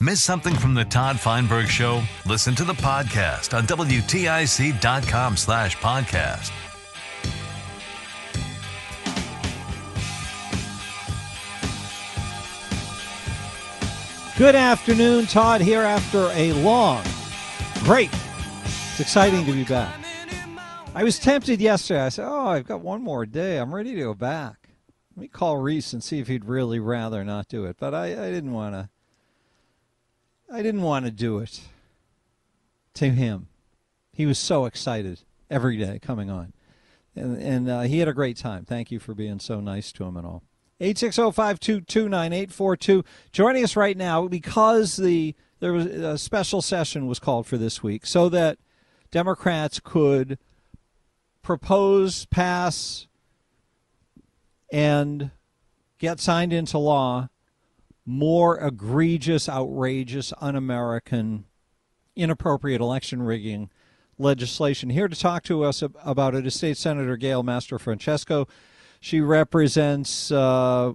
Miss something from the Todd Feinberg Show? Listen to the podcast on WTIC.com slash podcast. Good afternoon, Todd here after a long break. It's exciting to be back. I was tempted yesterday. I said, Oh, I've got one more day. I'm ready to go back. Let me call Reese and see if he'd really rather not do it. But I, I didn't want to. I didn't want to do it to him. He was so excited every day coming on. And, and uh, he had a great time. Thank you for being so nice to him and all. 860-522-9842. Joining us right now because the there was a special session was called for this week so that Democrats could propose, pass, and get signed into law more egregious, outrageous, un-American, inappropriate election rigging legislation. Here to talk to us about it is State Senator Gail Mastrofrancesco. She represents uh,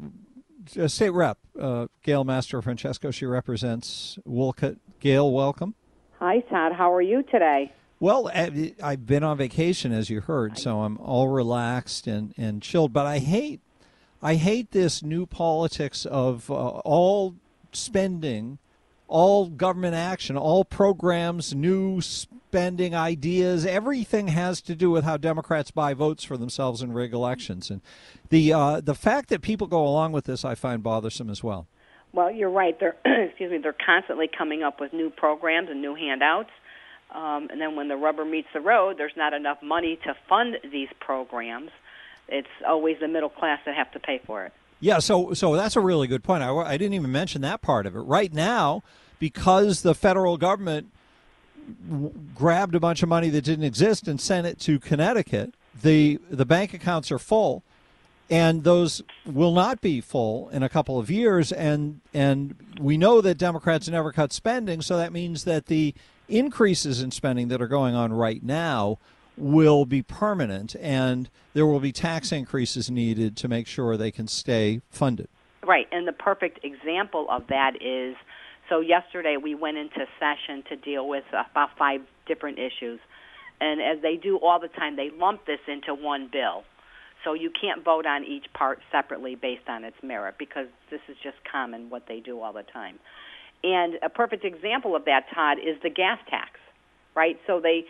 state rep uh, Gail Mastrofrancesco. She represents Wolcott. Gail, welcome. Hi, Todd. How are you today? Well, I- I've been on vacation, as you heard, so I'm all relaxed and, and chilled. But I hate, I hate this new politics of uh, all spending, all government action, all programs, new spending ideas. Everything has to do with how Democrats buy votes for themselves and rig elections. And the uh, the fact that people go along with this, I find bothersome as well. Well, you're right. They're excuse me. They're constantly coming up with new programs and new handouts. Um, and then when the rubber meets the road, there's not enough money to fund these programs. It's always the middle class that have to pay for it. Yeah, so so that's a really good point. I, I didn't even mention that part of it. Right now, because the federal government w- grabbed a bunch of money that didn't exist and sent it to Connecticut, the the bank accounts are full, and those will not be full in a couple of years. And and we know that Democrats never cut spending, so that means that the increases in spending that are going on right now will be permanent, and there will be tax increases needed to make sure they can stay funded. Right, and the perfect example of that is so yesterday we went into session to deal with about five different issues. And as they do all the time, they lump this into one bill. So you can't vote on each part separately based on its merit because this is just common what they do all the time. And a perfect example of that, Todd, is the gas tax, right? So they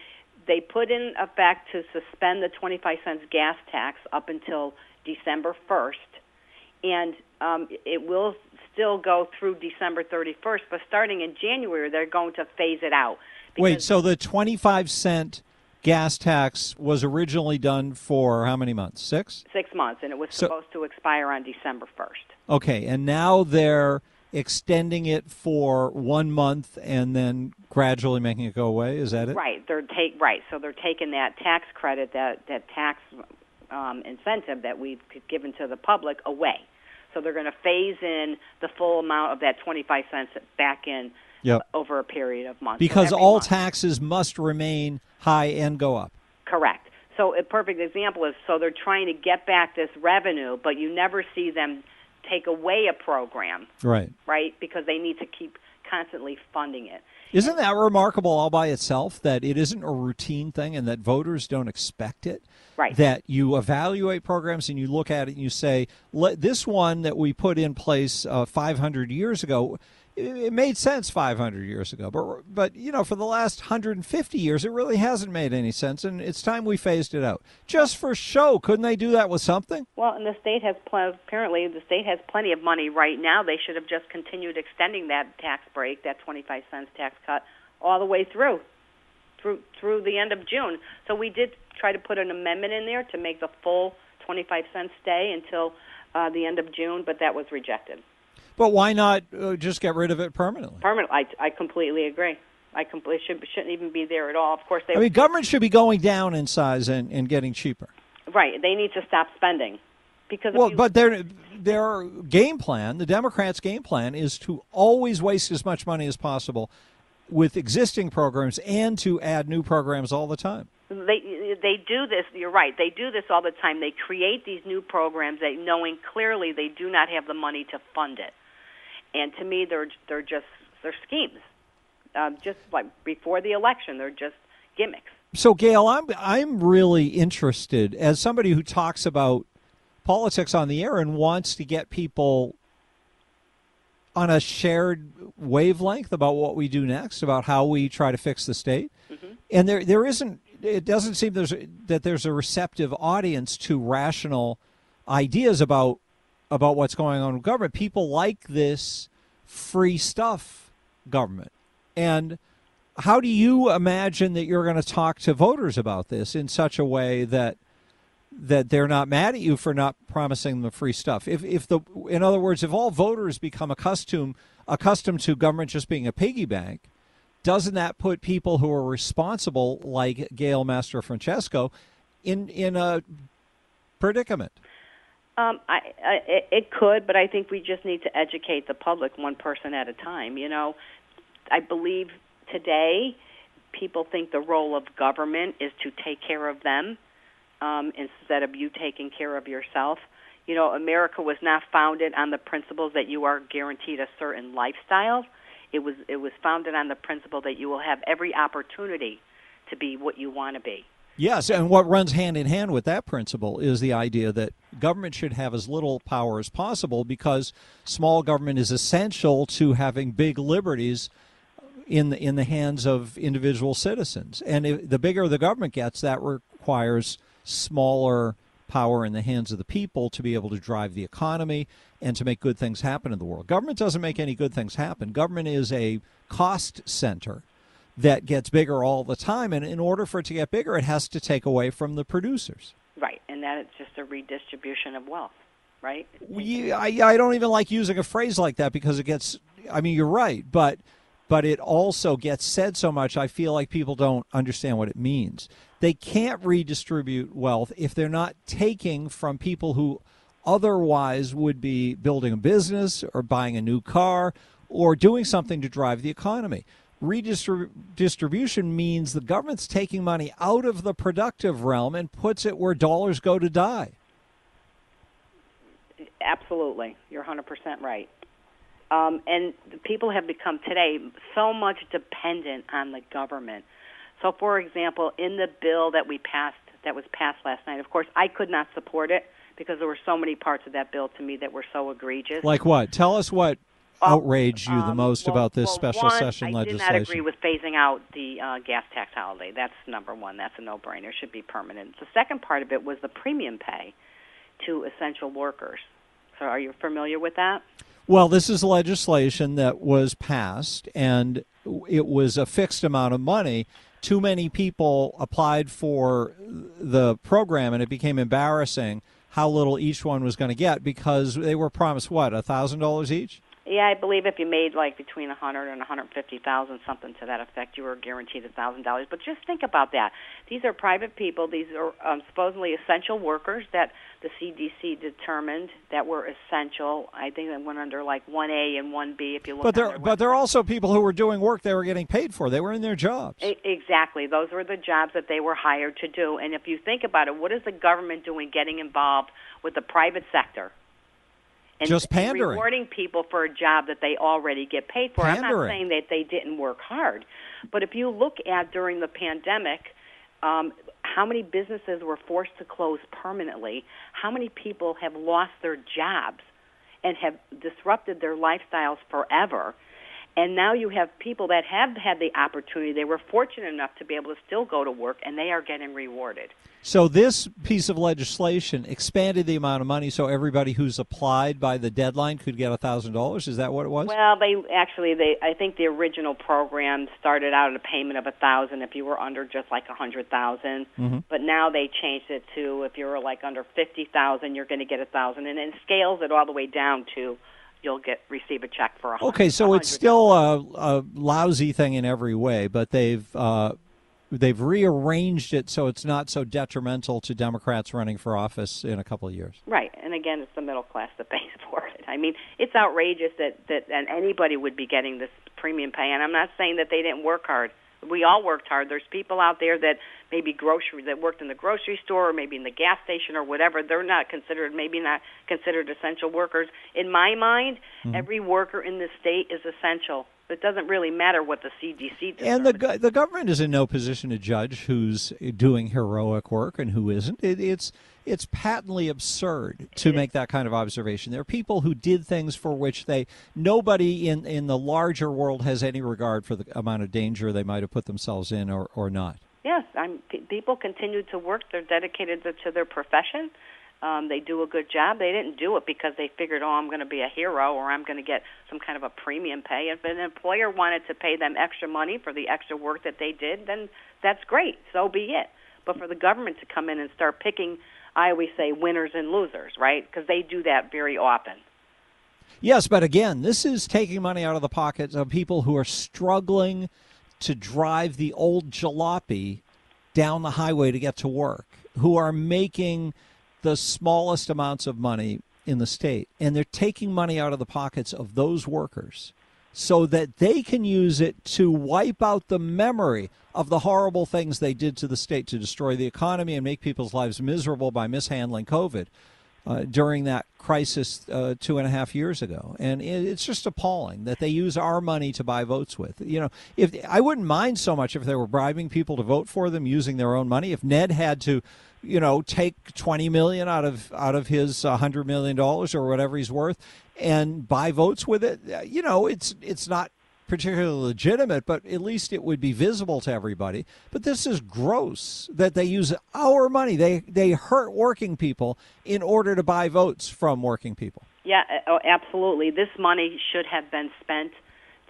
they put in effect to suspend the 25 cents gas tax up until December 1st, and um, it will still go through December 31st. But starting in January, they're going to phase it out. Wait, so the 25 cent gas tax was originally done for how many months? Six? Six months, and it was So- supposed to expire on December 1st. Okay, and now they're extending it for one month and then gradually making it go away. Is that it? Right. They're take right. So they're taking that tax credit, that that tax um, incentive that we've given to the public away. So they're going to phase in the full amount of that 25 cents back in Yep. over a period of months. Because every all month. taxes must remain high and go up. Correct. So a perfect example is so they're trying to get back this revenue, but you never see them take away a program, Right. right? Because they need to keep constantly funding it. Isn't that remarkable all by itself that it isn't a routine thing and that voters don't expect it? Right. That you evaluate programs and you look at it and you say, Let, this one that we put in place uh, 500 years ago, it, made sense 500 years ago, but but you know, for the last 150 years, it really hasn't made any sense, and it's time we phased it out. Just for show, couldn't they do that with something? Well, and the state has pl- apparently the state has plenty of money right now. They should have just continued extending that tax break, that 25 cents tax cut, all the way through, through through the end of June. So we did try to put an amendment in there to make the full 25 cents stay until uh, the end of June, but that was rejected. But why not uh, just get rid of it permanently? Permanent. I, I completely agree. I completely should, shouldn't even be there at all. Of course, they. I mean, government should be going down in size and, and getting cheaper. Right. They need to stop spending because. Well, you, but their their game plan, the Democrats' game plan, is to always waste as much money as possible with existing programs and to add new programs all the time. They they do this. You're right. They do this all the time. They create these new programs, that knowing clearly they do not have the money to fund it. And to me, they're they're just they're schemes. Um, just like before the election, they're just gimmicks. So, Gail, I'm I'm really interested as somebody who talks about politics on the air and wants to get people on a shared wavelength about what we do next, about how we try to fix the state. Mm-hmm. And there there isn't it doesn't seem there's that there's a receptive audience to rational ideas about about what's going on with government. People like this free stuff government. And how do you imagine that you're going to talk to voters about this in such a way that that they're not mad at you for not promising them free stuff? If if the in other words, if all voters become accustomed accustomed to government just being a piggy bank, doesn't that put people who are responsible, like Gail Mastrofrancesco, in in a predicament? Um, I, I, it could, but I think we just need to educate the public one person at a time. You know, I believe today people think the role of government is to take care of them um, instead of you taking care of yourself. You know, America was not founded on the principles that you are guaranteed a certain lifestyle. It was it was founded on the principle that you will have every opportunity to be what you want to be. Yes, and what runs hand in hand with that principle is the idea that government should have as little power as possible because small government is essential to having big liberties in the, in the hands of individual citizens. And if, the bigger the government gets, that requires smaller power in the hands of the people to be able to drive the economy and to make good things happen in the world. Government doesn't make any good things happen. Government is a cost center that gets bigger all the time. And in order for it to get bigger, it has to take away from the producers. Right, and that is just a redistribution of wealth, right? We, I, I don't even like using a phrase like that because it gets. I mean, you're right, but but it also gets said so much. I feel like people don't understand what it means. They can't redistribute wealth if they're not taking from people who otherwise would be building a business or buying a new car or doing something to drive the economy redistribution means the government's taking money out of the productive realm and puts it where dollars go to die. Absolutely. You're 100% right. Um, and people have become today so much dependent on the government. So, for example, in the bill that we passed, that was passed last night, of course, I could not support it because there were so many parts of that bill to me that were so egregious. Like what? Tell us what outraged you the um, most well, about this well, special one, session I legislation? I did not agree with phasing out the uh, gas tax holiday. That's number one. That's a no-brainer. It should be permanent. The second part of it was the premium pay to essential workers. So, are you familiar with that? Well, this is legislation that was passed, and it was a fixed amount of money. Too many people applied for the program, and it became embarrassing how little each one was going to get because they were promised what a thousand dollars each. Yeah, I believe if you made like between a hundred and a hundred fifty thousand, something to that effect, you were guaranteed a thousand dollars. But just think about that. These are private people. These are um, supposedly essential workers that the CDC determined that were essential. I think they went under like one A and one B. If you look, but they're but they're also people who were doing work they were getting paid for. They were in their jobs. exactly. Those were the jobs that they were hired to do. And if you think about it, what is the government doing getting involved with the private sector? And just pandering, rewarding people for a job that they already get paid for. Pandering. I'm not saying that they didn't work hard, but if you look at during the pandemic, um, how many businesses were forced to close permanently? How many people have lost their jobs and have disrupted their lifestyles forever? And now you have people that have had the opportunity. They were fortunate enough to be able to still go to work, and they are getting rewarded. So this piece of legislation expanded the amount of money, so everybody who's applied by the deadline could get thousand dollars. Is that what it was? Well, they actually they I think the original program started out at a payment of a thousand if you were under just like a hundred Mm-hmm. But now they changed it to if you were like under fifty thousand, you're going to get a thousand, and it scales it all the way down to you'll get receive a check for a. Okay, so it's still a, a lousy thing in every way, but they've uh, they've rearranged it so it's not so detrimental to Democrats running for office in a couple of years. Right, and again, it's the middle class that pays for it. I mean, it's outrageous that that and anybody would be getting this premium pay. And I'm not saying that they didn't work hard. We all worked hard. There's people out there that maybe grocery that worked in the grocery store or maybe in the gas station or whatever. They're not considered maybe not considered essential workers. In my mind, mm-hmm. every worker in the state is essential. It doesn't really matter what the CDC does. And the the government is in no position to judge who's doing heroic work and who isn't. It, it's it's patently absurd to make that kind of observation. There are people who did things for which they nobody in in the larger world has any regard for the amount of danger they might have put themselves in or or not. Yes, I'm, pe- people continue to work. They're dedicated to, to their profession. Um, they do a good job. They didn't do it because they figured, oh, I'm going to be a hero or I'm going to get some kind of a premium pay. If an employer wanted to pay them extra money for the extra work that they did, then that's great. So be it. But for the government to come in and start picking, I always say winners and losers, right? Because they do that very often. Yes, but again, this is taking money out of the pockets of people who are struggling to drive the old jalopy down the highway to get to work, who are making the smallest amounts of money in the state. And they're taking money out of the pockets of those workers so that they can use it to wipe out the memory of the horrible things they did to the state to destroy the economy and make people's lives miserable by mishandling COVID uh, during that crisis uh, two and a half years ago, and it, it's just appalling that they use our money to buy votes with. You know, if I wouldn't mind so much if they were bribing people to vote for them using their own money. If Ned had to, you know, take twenty million out of out of his uh, hundred million dollars or whatever he's worth and buy votes with it, uh, you know, it's it's not particularly legitimate, but at least it would be visible to everybody. But this is gross that they use our money. They they hurt working people in order to buy votes from working people. Yeah, uh, oh, absolutely. This money should have been spent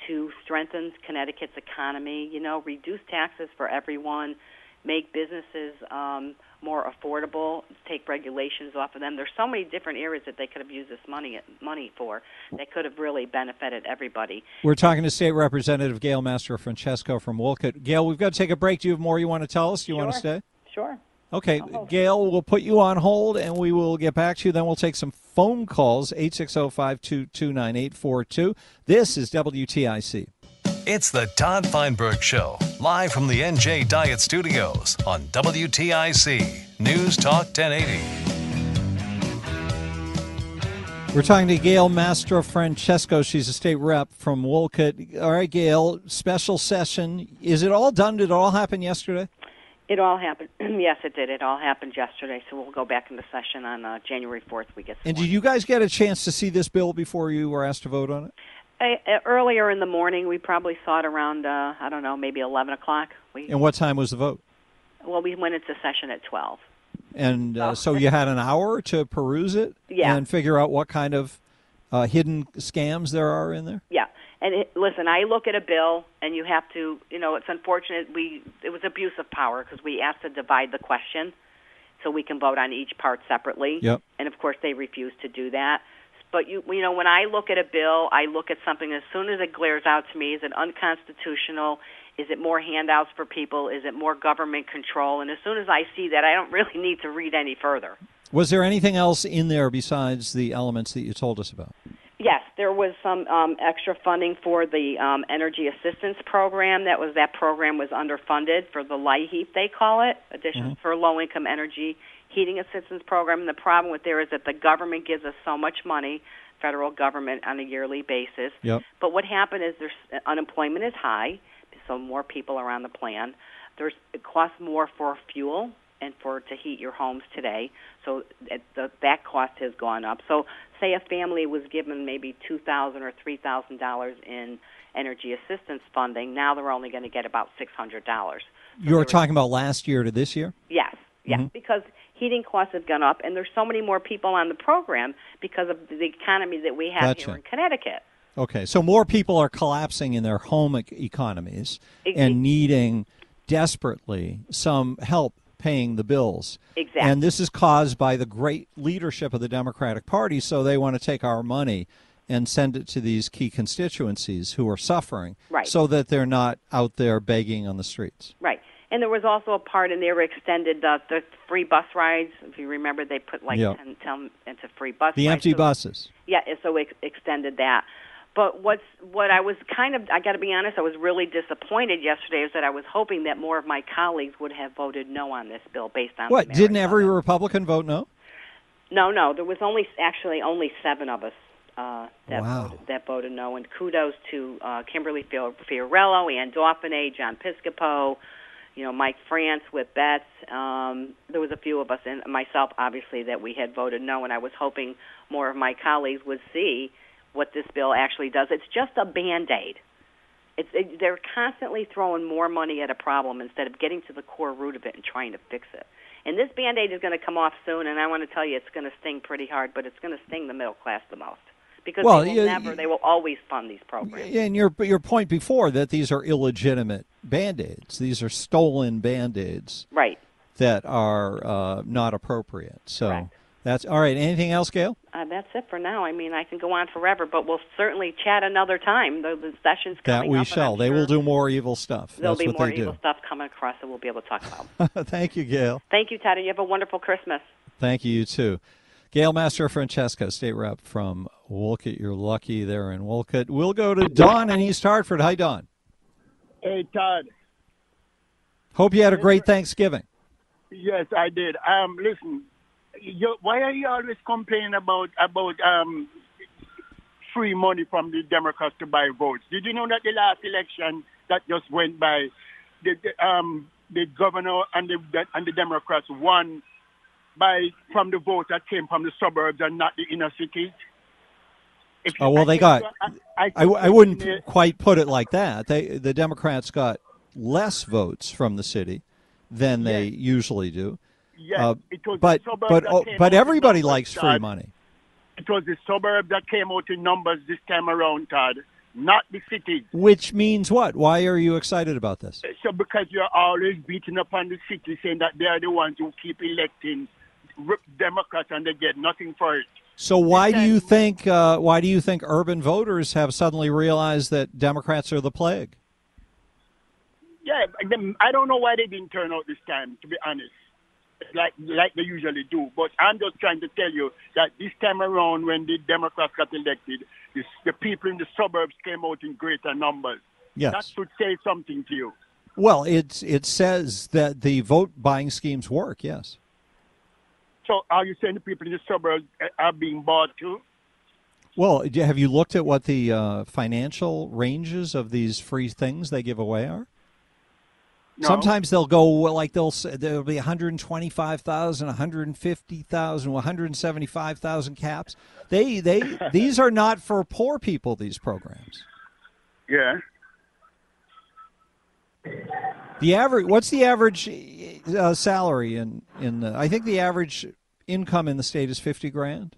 to strengthen Connecticut's economy. You know, reduce taxes for everyone, make businesses um, more affordable, take regulations off of them. There's so many different areas that they could have used this money money for that could have really benefited everybody. We're talking to State Representative Gail Mastrofrancesco from Wolcott. Gail, we've got to take a break. Do you have more you want to tell us? Do you want to stay? Sure. Okay, Gail, we'll put you on hold and we will get back to you. Then we'll take some phone calls 860 522 9842. This is WTIC. It's the Todd Feinberg Show, live from the NJ Diet Studios on WTIC News Talk 1080. We're talking to Gail Mastrofrancesco. She's a state rep from Wolcott. All right, Gail, special session. Is it all done? Did it all happen yesterday? It all happened. yes, it did. It all happened yesterday. So we'll go back into session on uh, January 4th. We get And did you guys get a chance to see this bill before you were asked to vote on it? Uh, uh, earlier in the morning, we probably saw it around uh, I don't know, maybe 11 o'clock. We And what time was the vote? well, we went into session at 12. And uh, so you had an hour to peruse it Yeah. and figure out what kind of uh, hidden scams there are in there? Yeah. And it, listen, I look at a bill, and you have to, you know, it's unfortunate we it was abuse of power because we asked to divide the question so we can vote on each part separately. Yep. And of course, they refused to do that. But you, you know, when I look at a bill, I look at something as soon as it glares out to me: is it unconstitutional? Is it more handouts for people? Is it more government control? And as soon as I see that, I don't really need to read any further. Was there anything else in there besides the elements that you told us about? Yes, there was some um, extra funding for the um, energy assistance program. That was that program was underfunded for the LIHEAP they call it, additions for low income energy heating assistance program. And the problem with there is that the government gives us so much money, federal government on a yearly basis. Yep. But what happened is there's uh, unemployment is high, so more people are on the plan. There's it costs more for fuel and for to heat your homes today. So it, the, that cost has gone up. So say a family was given maybe two thousand or three thousand dollars in energy assistance funding. Now they're only going to get about six hundred dollars. So You're talking about last year to this year? Yes, yes, Mm-hmm. because heating costs have gone up, and there's so many more people on the program because of the economy that we have Gotcha. here in Connecticut. Okay, so more people are collapsing in their home e- economies and needing desperately some help paying the bills. Exactly. And this is caused by the great leadership of the Democratic Party, so they want to take our money and send it to these key constituencies who are suffering Right. so that they're not out there begging on the streets. Right. And there was also a part in there extended uh, the free bus rides. If you remember, they put like Yeah. 10, 10 into free bus The rides. empty So- buses. Yeah, so we ex- extended that. But what's what I was kind of I got to be honest, I was really disappointed yesterday is that I was hoping that more of my colleagues would have voted no on this bill based on What? Didn't every. Republican vote no? No, no, there was only actually only seven of us uh, that Wow. voted, that voted no. And kudos to uh, Kimberly Fiorello, Ann Dauphinais, John Piscopo, you know Mike France Whit Betts. Um, there was a few of us, and myself, obviously, that we had voted no. And I was hoping more of my colleagues would see what this bill actually does. It's just a band aid. It, they're constantly throwing more money at a problem instead of getting to the core root of it and trying to fix it. And this band aid is going to come off soon, and I want to tell you, it's going to sting pretty hard, but it's going to sting the middle class the most because Well, they will never, they will always fund these programs. And your your point before that these are illegitimate band-aids. These are stolen band-aids Right. that are uh, not appropriate. So Correct. that's all right. Anything else, Gail? Uh, that's it for now. I mean, I can go on forever, but we'll certainly chat another time. The, the session's That coming we up, shall. They will do more evil stuff. There'll That's be more evil do. stuff coming across that we'll be able to talk about. Thank you, Gail. Thank you, Ted, and you have a wonderful Christmas. Thank you, you too. Gail Mastrofrancesco, state rep from Wolcott. You're lucky there in Wolcott. We'll go to Don in East Hartford. Hi, Don. Hey, Todd. Hope you had a great Thanksgiving. Yes, I did. Um, listen, you, why are you always complaining about about um free money from the Democrats to buy votes? Did you know that the last election that just went by, the, the um the governor and the and the Democrats won by from the vote that came from the suburbs and not the inner cities. If Oh, well, I they got- I, I, I wouldn't quite put it like that. They the Democrats got less votes from the city than they usually do. Yes, Uh, it was the but but oh, but everybody likes free money. It was the suburb that came out in numbers this time around, Todd, not the city. Which means what? Why are you excited about this? So because you're always beating up on the city, saying that they're the ones who keep electing r- Democrats and they get nothing for it. So why do you think uh, why do you think urban voters have suddenly realized that Democrats are the plague? Yeah, I don't know why they didn't turn out this time, to be honest, like like they usually do. But I'm just trying to tell you that this time around, when the Democrats got elected, the, the people in the suburbs came out in greater numbers. Yes, That should say something to you. Well, it's it says that the vote buying schemes work. Yes. So are you saying the people in the suburbs uh, are being bought too? Well, have you looked at what the uh, financial ranges of these free things they give away are? No. Sometimes they'll go like they'll there'll be 125,000, 150,000, 175,000 caps. They they these are not for poor people. These programs. Yeah. The average what's the average uh, salary in in the, I think the average income in the state is 50 grand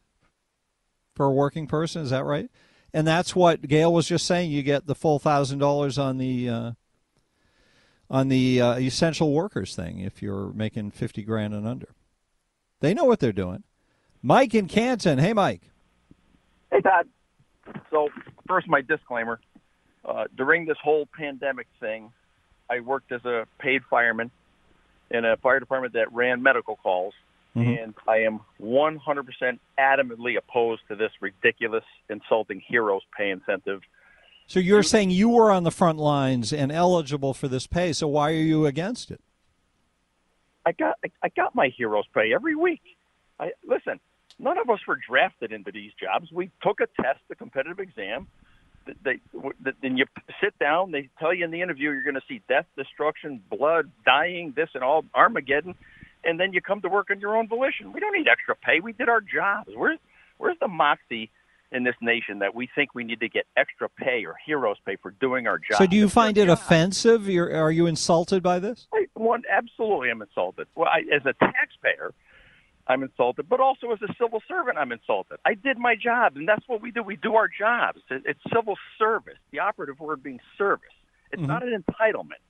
for a working person. Is that right? And that's what Gail was just saying. You get the full thousand dollars on the uh, on the uh, essential workers thing if you're making 50 grand and under. They know what they're doing. Mike in Canton. Hey, Mike. Hey, Todd. So, first, my disclaimer. Uh, during this whole pandemic thing, I worked as a paid fireman in a fire department that ran medical calls, Mhm. and I am 100% adamantly opposed to this ridiculous, insulting heroes pay incentive. So you're saying you were on the front lines and eligible for this pay. So why are you against it? I got I got my heroes pay every week. I listen. None of us were drafted into these jobs. We took a test, a competitive exam. They, then you sit down. They tell you in the interview you're going to see death, destruction, blood, dying, this and all, Armageddon, and then you come to work on your own volition. We don't need extra pay. We did our jobs. Where's where's the moxie in this nation that we think we need to get extra pay or heroes pay for doing our job? So, do you find it offensive? You're, are you insulted by this? I, one, absolutely, I'm insulted. Well, I, as a taxpayer, I'm insulted, but also as a civil servant, I'm insulted. I did my job, and that's what we do. We do our jobs. It's civil service. The operative word being service. It's Mhm. not an entitlement.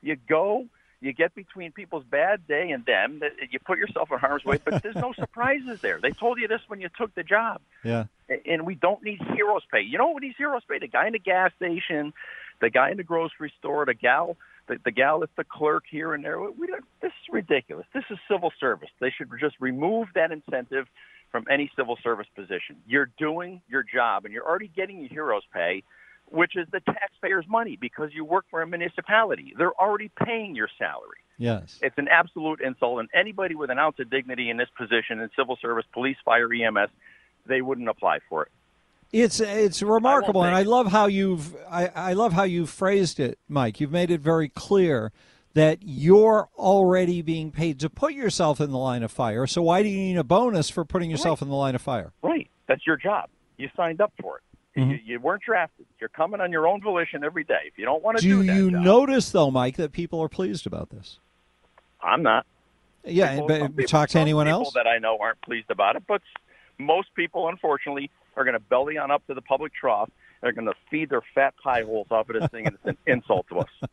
You go, you get between people's bad day and them. You put yourself in harm's way, but there's no surprises there. They told you this when you took the job Yeah. and we don't need heroes pay. You know what needs heroes pay? The guy in the gas station, the guy in the grocery store, the gal, the, the gal that's the clerk here and there. We don't, this is ridiculous. This is civil service. They should just remove that incentive from any civil service position. You're doing your job, and you're already getting your hero's pay, which is the taxpayers' money because you work for a municipality. They're already paying your salary. Yes. It's an absolute insult, and anybody with an ounce of dignity in this position in civil service, police, fire, EMS, they wouldn't apply for it. It's it's remarkable, and I love how you've I, I love how you phrased it, Mike. You've made it very clear that you're already being paid to put yourself in the line of fire. So why do you need a bonus for putting yourself in the line of fire? Right. That's your job. You signed up for it. Mm-hmm. You, you weren't drafted. You're coming on your own volition every day. If you don't want to do, that. Do you job, notice though, Mike, that people are pleased about this? I'm not. Yeah, People- but people- talk to anyone people else. that I know aren't pleased about it, but most people, unfortunately, are going to belly on up to the public trough. They're going to feed their fat pie holes off of this thing, and it's an insult to us.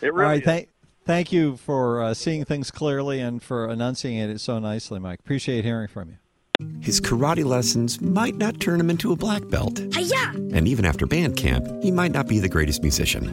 It really right, is. thank thank you for uh, seeing things clearly and for enunciating it so nicely, Mike. Appreciate hearing from you. His karate lessons might not turn him into a black belt. And even after band camp, he might not be the greatest musician.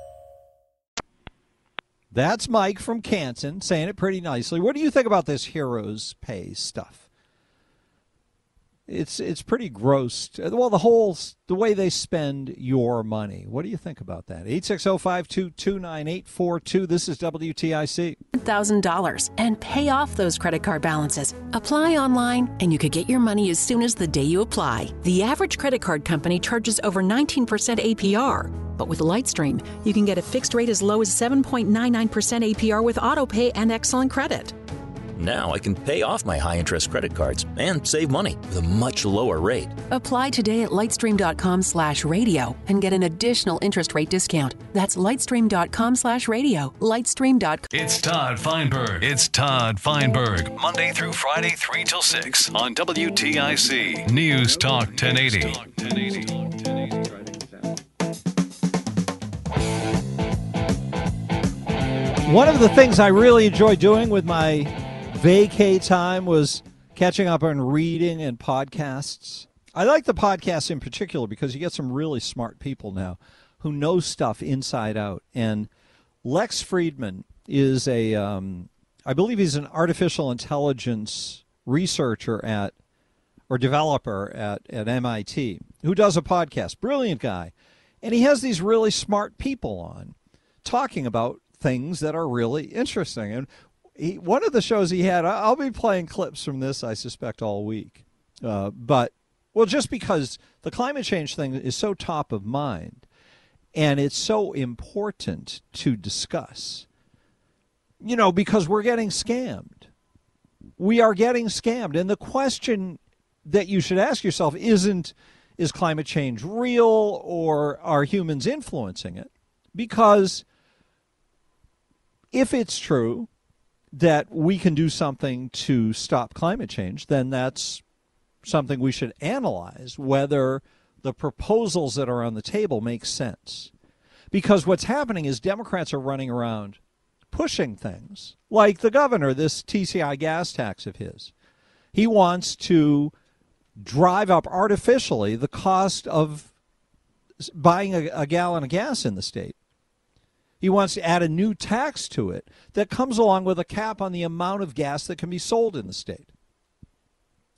That's Mike from Canton saying it pretty nicely. What do you think about this heroes pay stuff? It's it's pretty gross. Uh, well, the whole the way they spend your money. What do you think about that? 860-522-9842. This is WTIC. $1,000 and pay off those credit card balances. Apply online and you could get your money as soon as the day you apply. The average credit card company charges over 19% APR. But with Lightstream, you can get a fixed rate as low as 7.99% APR with AutoPay and excellent credit. Now I can pay off my high interest credit cards and save money with a much lower rate. Apply today at lightstream.com slash radio and get an additional interest rate discount. That's lightstream.com slash radio. Lightstream.com. It's Todd Feinberg. It's Todd Feinberg. Monday through Friday, 3 till 6 on WTIC News Talk 1080. One of the things I really enjoy doing with my vacay time was catching up on reading and podcasts. I like the podcasts in particular because you get some really smart people now who know stuff inside out. And Lex Fridman is a, um, I believe he's an artificial intelligence researcher at, or developer at, at MIT who does a podcast. Brilliant guy. And he has these really smart people on talking about things that are really interesting. And he, one of the shows he had, I'll be playing clips from this, I suspect, all week. Uh, but Well, just because the climate change thing is so top of mind and it's so important to discuss, you know, because we're getting scammed. We are getting scammed. And the question that you should ask yourself isn't is climate change real or are humans influencing it? Because if it's true that we can do something to stop climate change, then that's something we should analyze whether the proposals that are on the table make sense. Because what's happening is Democrats are running around pushing things like the governor, this TCI gas tax of his. He wants to drive up artificially the cost of buying a, a, gallon of gas in the state. He wants to add a new tax to it that comes along with a cap on the amount of gas that can be sold in the state.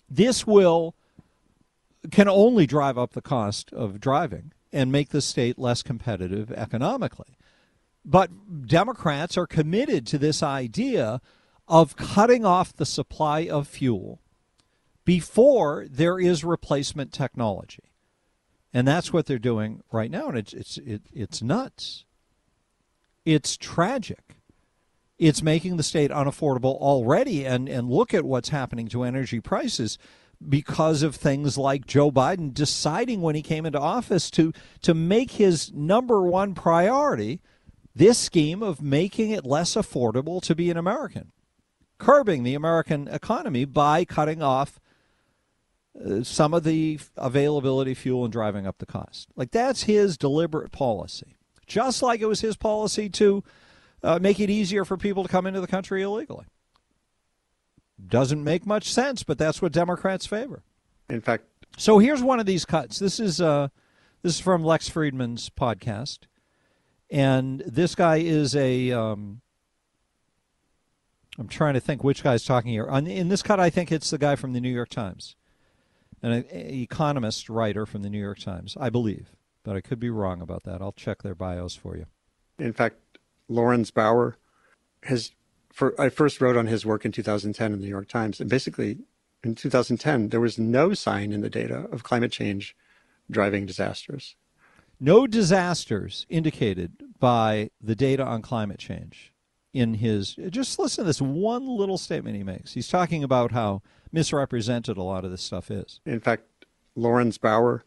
This will can only drive up the cost of driving and make the state less competitive economically. But Democrats are committed to this idea of cutting off the supply of fuel before there is replacement technology. And that's what they're doing right now and it's it's it, it's nuts. It's tragic. It's making the state unaffordable already and and look at what's happening to energy prices because of things like Joe Biden deciding when he came into office to to make his number one priority this scheme of making it less affordable to be an American, curbing the American economy by cutting off uh, some of the availability fuel and driving up the cost. Like that's his deliberate policy. Just like it was his policy to uh, make it easier for people to come into the country illegally. Doesn't make much sense, but that's what Democrats favor. In fact, so here's one of these cuts. This is uh, this is from Lex Fridman's podcast, and this guy is a. Um, I'm trying to think which guy's talking here. On, in this cut, I think it's the guy from the New York Times an economist writer from the New York Times, I believe, but I could be wrong about that. I'll check their bios for you. In fact, Laurens Bouwer has. For, I first wrote on his work in 2010 in the New York Times, and basically in 2010 there was no sign in the data of climate change driving disasters. No disasters indicated by the data on climate change in his. Just listen to this one little statement he makes. He's talking about how misrepresented a lot of this stuff is. In fact, Laurens Bouwer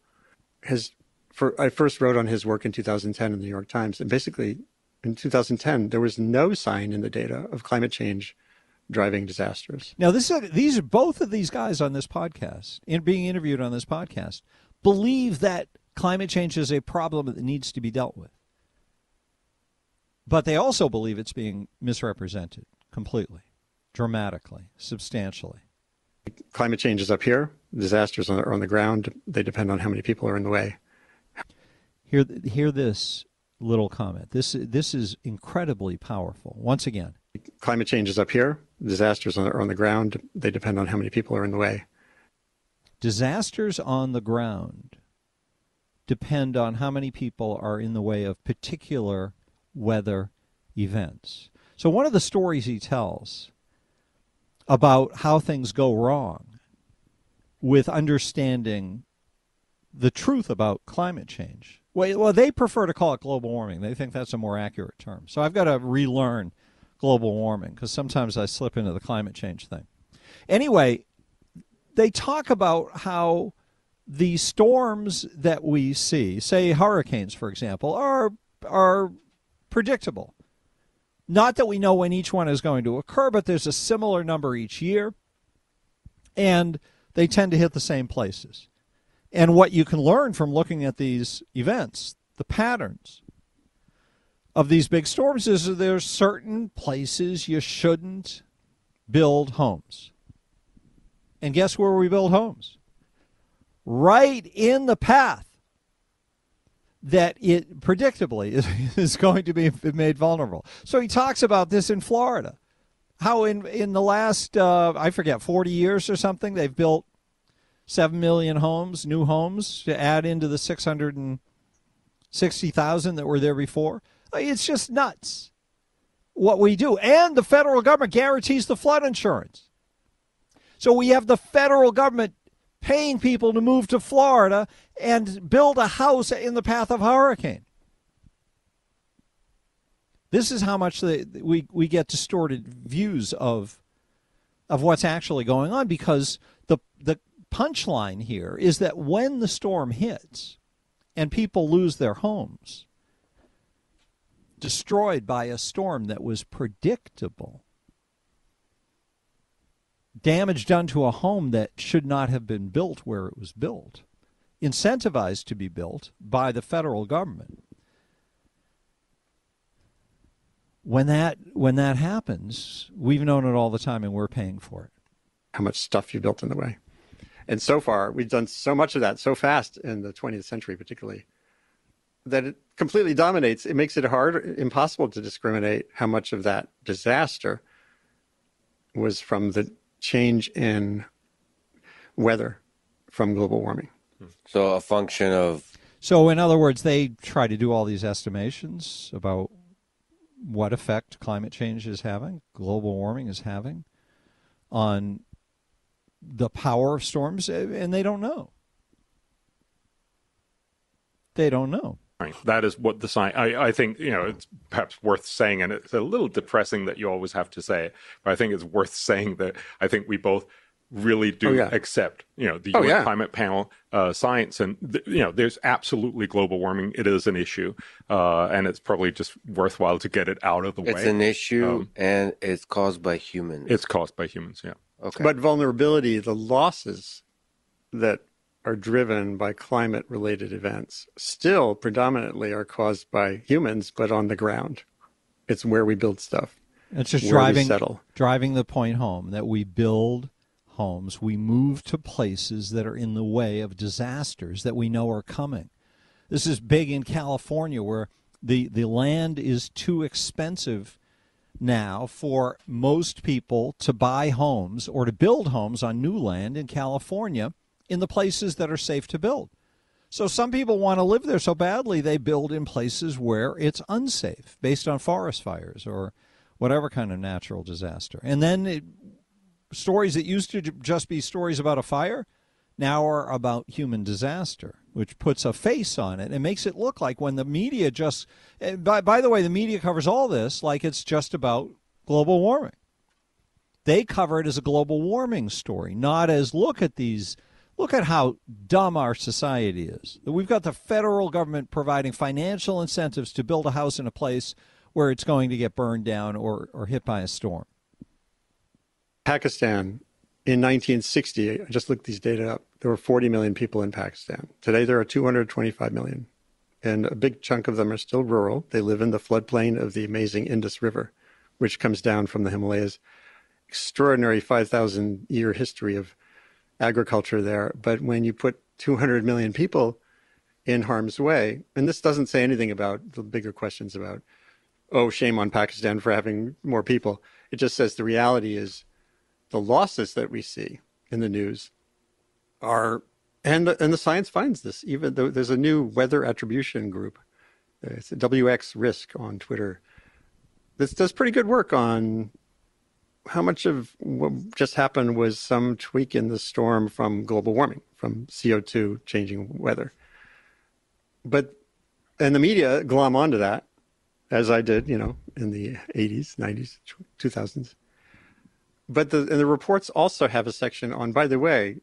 has. For, I first wrote on his work in 2010 in the New York Times, and basically in 2010 there was no sign in the data of climate change driving disasters. Now, this is, these are both of these guys on this podcast, in being interviewed on this podcast, believe that climate change is a problem that needs to be dealt with. But they also believe it's being misrepresented completely, dramatically, substantially climate change is up here. Disasters are on the ground. They depend on how many people are in the way. Hear, hear this little comment. This this is incredibly powerful. Once again, climate change is up here. Disasters are on the ground. They depend on how many people are in the way. Disasters on the ground depend on how many people are in the way of particular weather events. So one of the stories he tells about how things go wrong with understanding the truth about climate change. Well, they prefer to call it global warming. They think that's a more accurate term. So I've got to relearn global warming because sometimes I slip into the climate change thing. Anyway, they talk about how the storms that we see, say hurricanes, for example, are are predictable. Not that we know when each one is going to occur, but there's a similar number each year, and they tend to hit the same places. And what you can learn from looking at these events, the patterns of these big storms, is that there's certain places you shouldn't build homes. And guess where we build homes? Right in the path that it predictably is, is going to be made vulnerable. So he talks about this in Florida. How in in the last uh, I forget 40 years or something they've built 7 million homes, new homes to add into the 660,000 that were there before. Uh, it's just nuts what we do. And the federal government guarantees the flood insurance. So we have the federal government paying people to move to Florida and build a house in the path of hurricane. This is how much the, we, we get distorted views of of what's actually going on because the the punchline here is that when the storm hits and people lose their homes destroyed by a storm that was predictable damage done to a home that should not have been built where it was built incentivized to be built by the federal government when that when that happens, we've known it all the time, and we're paying for it. How much stuff you built in the way, and so far we've done so much of that so fast in the 20th century, particularly, that it completely dominates. It makes it hard, impossible to discriminate how much of that disaster was from the change in weather from global warming. So a function of. So in other words, they try to do all these estimations about what effect climate change is having, global warming is having on the power of storms, eh, and they don't know. They don't know. That is what the science. I, I think you know it's perhaps worth saying, and it's a little depressing that you always have to say it, but I think it's worth saying that I think we both really do Oh, yeah. accept you know the Oh, UN yeah. climate panel uh, science and th- you know there's absolutely global warming it is an issue uh, and it's probably just worthwhile to get it out of the It's way it's an issue Um, and it's caused by humans. it's caused by humans yeah Okay. But vulnerability, the losses that are driven by climate related events, still predominantly are caused by humans, but on the ground. It's where we build stuff. It's just driving driving the point home that we build homes, we move to places that are in the way of disasters that we know are coming. This is big in California where the, the land is too expensive now for most people to buy homes or to build homes on new land in California in the places that are safe to build. So some people want to live there so badly they build in places where it's unsafe based on forest fires or whatever kind of natural disaster. And then it, stories that used to just be stories about a fire now are about human disaster, which puts a face on it and makes it look like when the media just. eh, By, by the way, the media covers all this like it's just about global warming. They cover it as a global warming story, not as look at these. Look at how dumb our society is. We've got the federal government providing financial incentives to build a house in a place where it's going to get burned down or, or hit by a storm. Pakistan in 1960, I just looked these data up. There were 40 million people in Pakistan. Today there are 225 million, and a big chunk of them are still rural. They live in the floodplain of the amazing Indus River, which comes down from the Himalayas. Extraordinary 5,000 year history of agriculture there. But when you put 200 million people in harm's way, and this doesn't say anything about the bigger questions about, oh, shame on Pakistan for having more people. It just says the reality is the losses that we see in the news are and the, and the science finds this even though there's a new weather attribution group uh, it's a wx risk on twitter this does pretty good work on how much of what just happened was some tweak in the storm from global warming from co2 changing weather. But and the media glom onto that as i did you know in the 80s 90s 2000s but the and the reports also have a section on by the way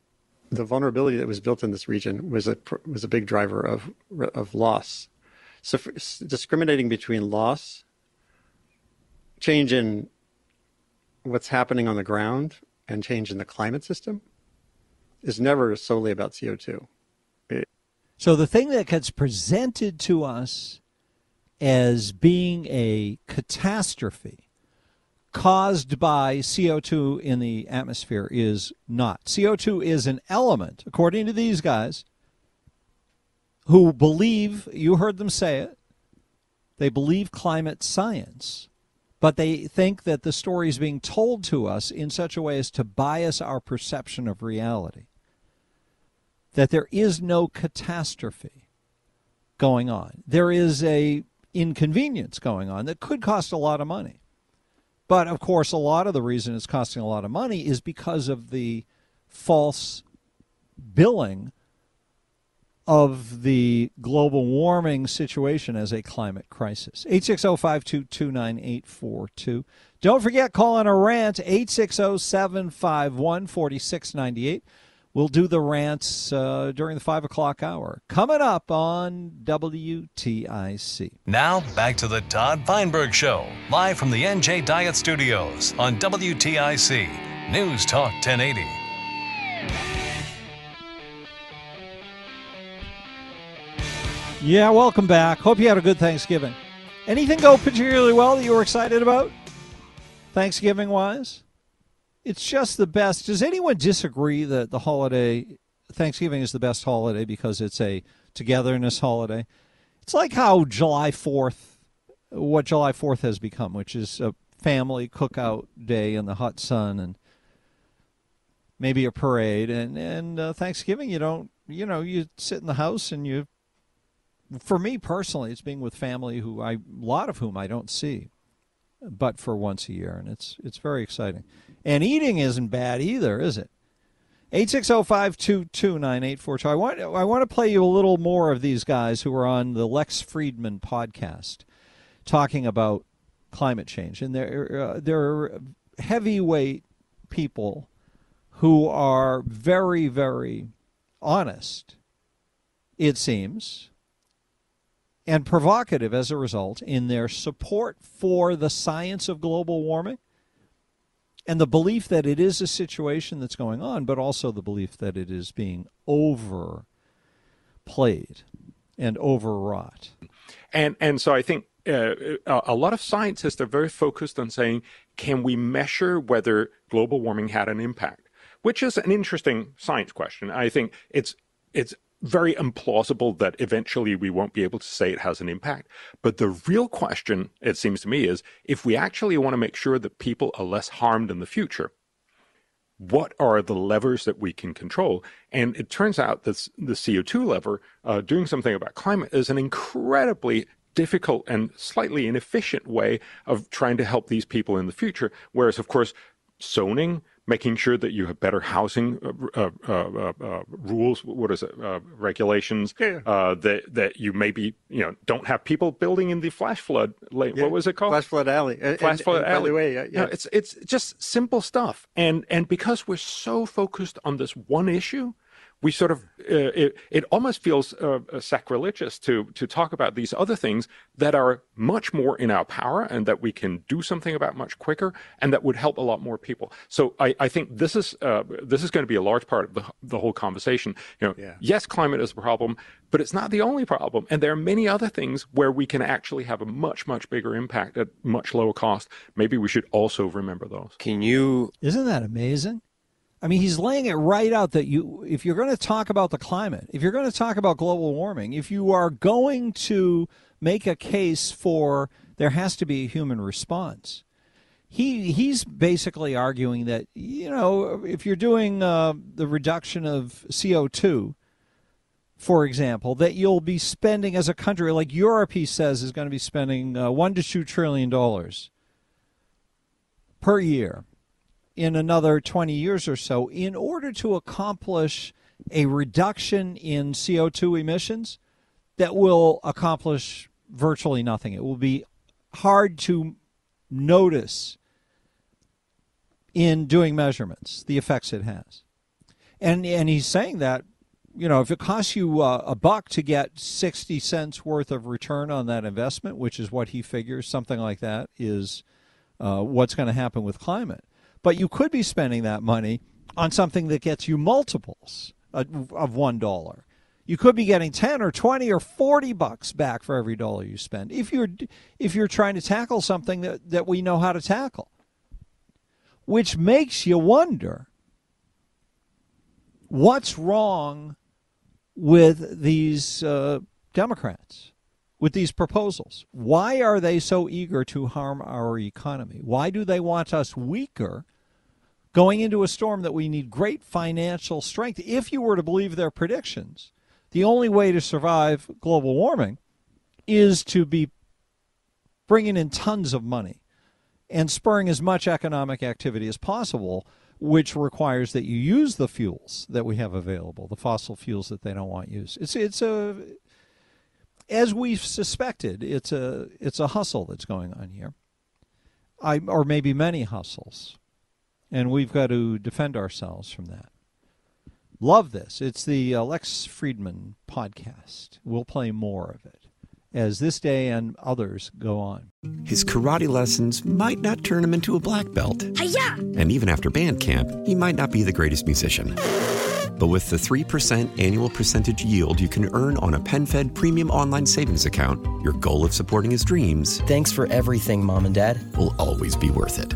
the vulnerability that was built in this region was a was a big driver of of loss. So for, discriminating between loss change in what's happening on the ground and change in the climate system is never solely about CO2 It- So the thing that gets presented to us as being a catastrophe caused by CO2 in the atmosphere is not. CO2 is an element, according to these guys, who believe, you heard them say it, they believe climate science, but they think that the story is being told to us in such a way as to bias our perception of reality. That there is no catastrophe going on. There is a inconvenience going on that could cost a lot of money. But of course, a lot of the reason it's costing a lot of money is because of the false billing of the global warming situation as a climate crisis. 860-522-9842. Don't forget, call on a rant, 860-751-4698. We'll do the rants uh, during the 5 o'clock hour. Coming up on WTIC. Now, back to the Todd Feinberg Show, live from the NJ Diet Studios on WTIC. News Talk 1080. Yeah, welcome back. Hope you had a good Thanksgiving. Anything go particularly well that you were excited about? Thanksgiving wise? It's just the best. Does anyone disagree that the holiday, Thanksgiving is the best holiday because it's a togetherness holiday? It's like how July 4th, what July 4th has become, which is a family cookout day in the hot sun and maybe a parade. And, and uh, Thanksgiving, you don't, you know, you sit in the house and you for me personally, it's being with family who I, a lot of whom I don't see, but for once a year, and it's it's very exciting. And eating isn't bad either, is it? Eight six zero five two two nine eight four two. I want I want to play you a little more of these guys who are on the Lex Fridman podcast, talking about climate change, and they're uh, they're heavyweight people who are very very honest. It seems and provocative as a result in their support for the science of global warming and the belief that it is a situation that's going on, but also the belief that it is being overplayed and overwrought. And and so I think uh, a lot of scientists are very focused on saying, can we measure whether global warming had an impact? Which is an interesting science question. I think it's it's very implausible that eventually we won't be able to say it has an impact. But the real question, it seems to me, is if we actually want to make sure that people are less harmed in the future, what are the levers that we can control? And it turns out that the CO2 lever, uh, doing something about climate, is an incredibly difficult and slightly inefficient way of trying to help these people in the future. Whereas, of course, zoning, making sure that you have better housing uh, uh, uh, uh rules. What is it? Uh, regulations yeah. Uh, that that you maybe you know don't have people building in the flash flood lane. Yeah. What was it called? Flash flood alley. Flash and, flood and, alley. By the way, yeah, yeah. it's it's just simple stuff. And and because we're so focused on this one issue, we sort of uh, it, it almost feels uh, uh, sacrilegious to to talk about these other things that are much more in our power and that we can do something about much quicker and that would help a lot more people. So I, I think this is uh, this is going to be a large part of the the whole conversation. You know, yeah. yes, climate is a problem, but it's not the only problem, and there are many other things where we can actually have a much much bigger impact at much lower cost. Maybe we should also remember those. Can you? Isn't that amazing? I mean, he's laying it right out that you, if you're going to talk about the climate, if you're going to talk about global warming, if you are going to make a case for there has to be a human response, he he's basically arguing that you know if you're doing uh, the reduction of CO two, for example, that you'll be spending as a country like Europe, he says, is going to be spending uh, one to two trillion dollars per year in another 20 years or so in order to accomplish a reduction in CO2 emissions that will accomplish virtually nothing. It will be hard to notice in doing measurements the effects it has. And and he's saying that you know if it costs you uh, a buck to get 60 cents worth of return on that investment, which is what he figures something like that is uh, what's going to happen with climate but you could be spending that money on something that gets you multiples of one dollar. You could be getting ten or twenty or forty bucks back for every dollar you spend if you're if you're trying to tackle something that, that we know how to tackle. Which makes you wonder what's wrong with these uh, Democrats, with these proposals. Why are they so eager to harm our economy? Why do they want us weaker going into a storm that we need great financial strength. If you were to believe their predictions, the only way to survive global warming is to be bringing in tons of money and spurring as much economic activity as possible which requires that you use the fuels that we have available, the fossil fuels that they don't want used. It's it's a as we've suspected, it's a it's a hustle that's going on here. I or maybe many hustles. And we've got to defend ourselves from that. Love this. It's the Lex Fridman podcast. We'll play more of it as this day and others go on. His karate lessons might not turn him into a black belt. Hi-ya! And even after band camp, he might not be the greatest musician. But with the 3% annual percentage yield you can earn on a PenFed premium online savings account, your goal of supporting his dreams. Thanks for everything, Mom and Dad. Will always be worth it.